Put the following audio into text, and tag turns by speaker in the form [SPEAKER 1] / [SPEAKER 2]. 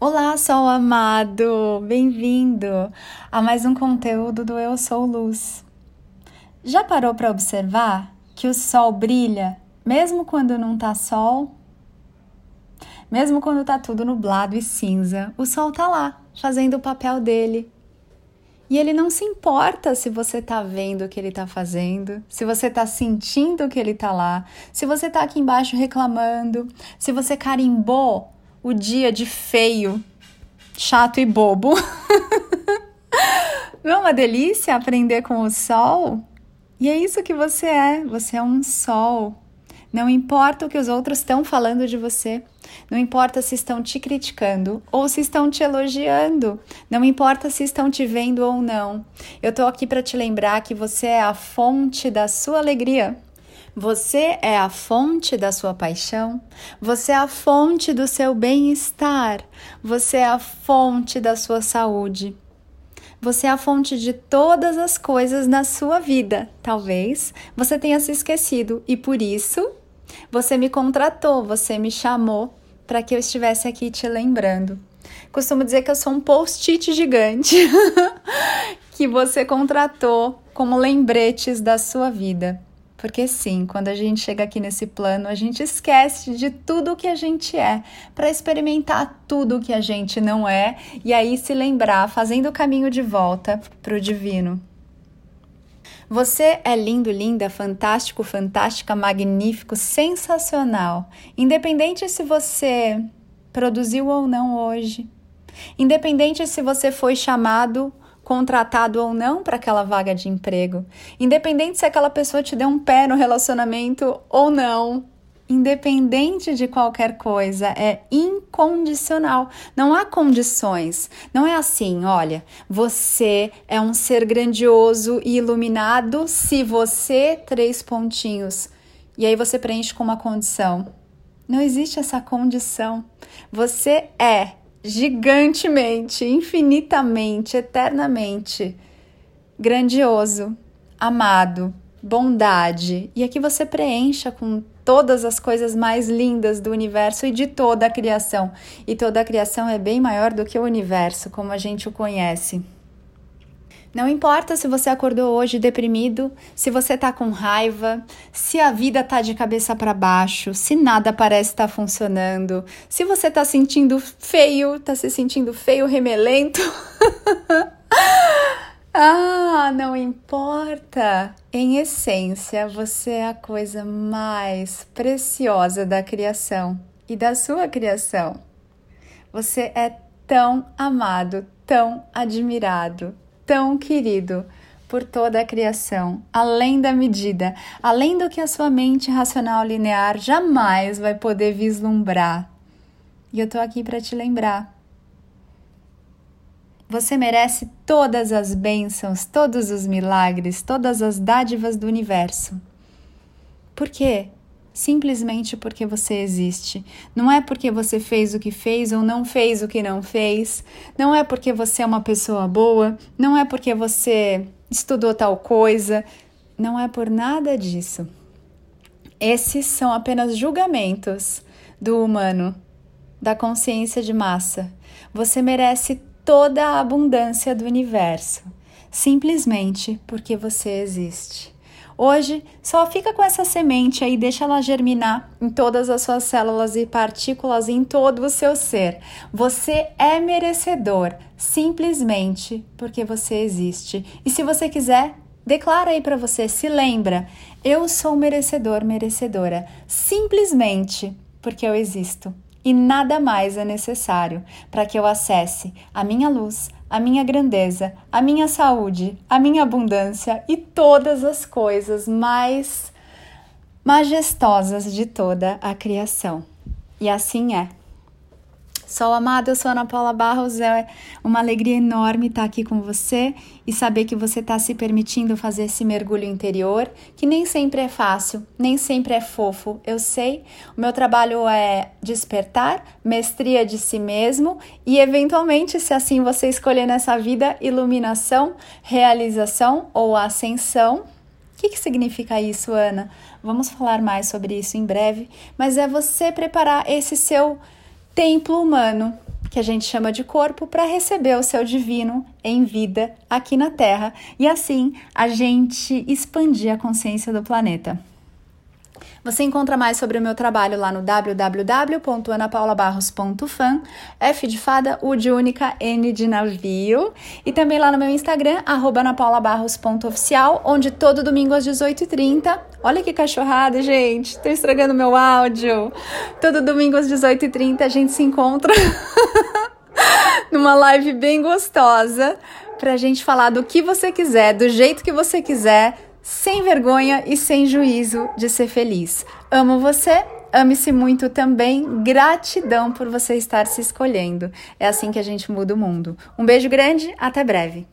[SPEAKER 1] Olá, sol amado! Bem-vindo a mais um conteúdo do Eu Sou Luz. Já parou para observar que o sol brilha mesmo quando não tá sol? Mesmo quando tá tudo nublado e cinza, o sol tá lá, fazendo o papel dele. E ele não se importa se você tá vendo o que ele tá fazendo, se você tá sentindo que ele tá lá, se você tá aqui embaixo reclamando, se você carimbou o dia de feio, chato e bobo. Não é uma delícia aprender com o sol? E é isso que você é, você é um sol. Não importa o que os outros estão falando de você, não importa se estão te criticando ou se estão te elogiando, não importa se estão te vendo ou não. Eu tô aqui para te lembrar que você é a fonte da sua alegria. Você é a fonte da sua paixão, você é a fonte do seu bem-estar, você é a fonte da sua saúde. Você é a fonte de todas as coisas na sua vida. Talvez você tenha se esquecido e por isso você me contratou, você me chamou para que eu estivesse aqui te lembrando. Costumo dizer que eu sou um post-it gigante que você contratou como lembretes da sua vida. Porque sim, quando a gente chega aqui nesse plano, a gente esquece de tudo o que a gente é, para experimentar tudo o que a gente não é e aí se lembrar, fazendo o caminho de volta para o divino. Você é lindo, linda, fantástico, fantástica, magnífico, sensacional. Independente se você produziu ou não hoje. Independente se você foi chamado contratado ou não para aquela vaga de emprego, independente se aquela pessoa te deu um pé no relacionamento ou não, independente de qualquer coisa, é incondicional. Não há condições. Não é assim, olha, você é um ser grandioso e iluminado se você três pontinhos. E aí você preenche com uma condição. Não existe essa condição. Você é gigantemente, infinitamente, eternamente grandioso, amado, bondade. E aqui você preencha com todas as coisas mais lindas do universo e de toda a criação. E toda a criação é bem maior do que o universo, como a gente o conhece. Não importa se você acordou hoje deprimido, se você tá com raiva, se a vida tá de cabeça para baixo, se nada parece estar tá funcionando, se você tá sentindo feio, tá se sentindo feio, remelento. ah, não importa. Em essência, você é a coisa mais preciosa da criação e da sua criação. Você é tão amado, tão admirado, tão querido por toda a criação, além da medida, além do que a sua mente racional linear jamais vai poder vislumbrar. E eu tô aqui para te lembrar. Você merece todas as bênçãos, todos os milagres, todas as dádivas do universo. Por quê? Simplesmente porque você existe. Não é porque você fez o que fez ou não fez o que não fez. Não é porque você é uma pessoa boa. Não é porque você estudou tal coisa. Não é por nada disso. Esses são apenas julgamentos do humano, da consciência de massa. Você merece toda a abundância do universo, simplesmente porque você existe. Hoje, só fica com essa semente aí, deixa ela germinar em todas as suas células e partículas em todo o seu ser. Você é merecedor, simplesmente porque você existe. E se você quiser, declara aí para você, se lembra, eu sou merecedor, merecedora, simplesmente porque eu existo e nada mais é necessário para que eu acesse a minha luz, a minha grandeza, a minha saúde, a minha abundância e todas as coisas mais majestosas de toda a criação. E assim é. Sol amado, eu sou Ana Paula Barros. É uma alegria enorme estar aqui com você e saber que você está se permitindo fazer esse mergulho interior, que nem sempre é fácil, nem sempre é fofo. Eu sei, o meu trabalho é despertar, mestria de si mesmo e, eventualmente, se assim você escolher nessa vida, iluminação, realização ou ascensão. O que, que significa isso, Ana? Vamos falar mais sobre isso em breve, mas é você preparar esse seu templo humano, que a gente chama de corpo, para receber o seu divino em vida aqui na Terra e assim a gente expandir a consciência do planeta. Você encontra mais sobre o meu trabalho lá no www.anapaulabarros.fan, F de fada, U de única, N de navio, e também lá no meu Instagram, anapaulabarros.oficial, onde todo domingo às 18h30, olha que cachorrada, gente, tô estragando meu áudio, todo domingo às 18h30 a gente se encontra numa live bem gostosa, pra gente falar do que você quiser, do jeito que você quiser, sem vergonha e sem juízo de ser feliz. Amo você, ame-se muito também. Gratidão por você estar se escolhendo. É assim que a gente muda o mundo. Um beijo grande, até breve.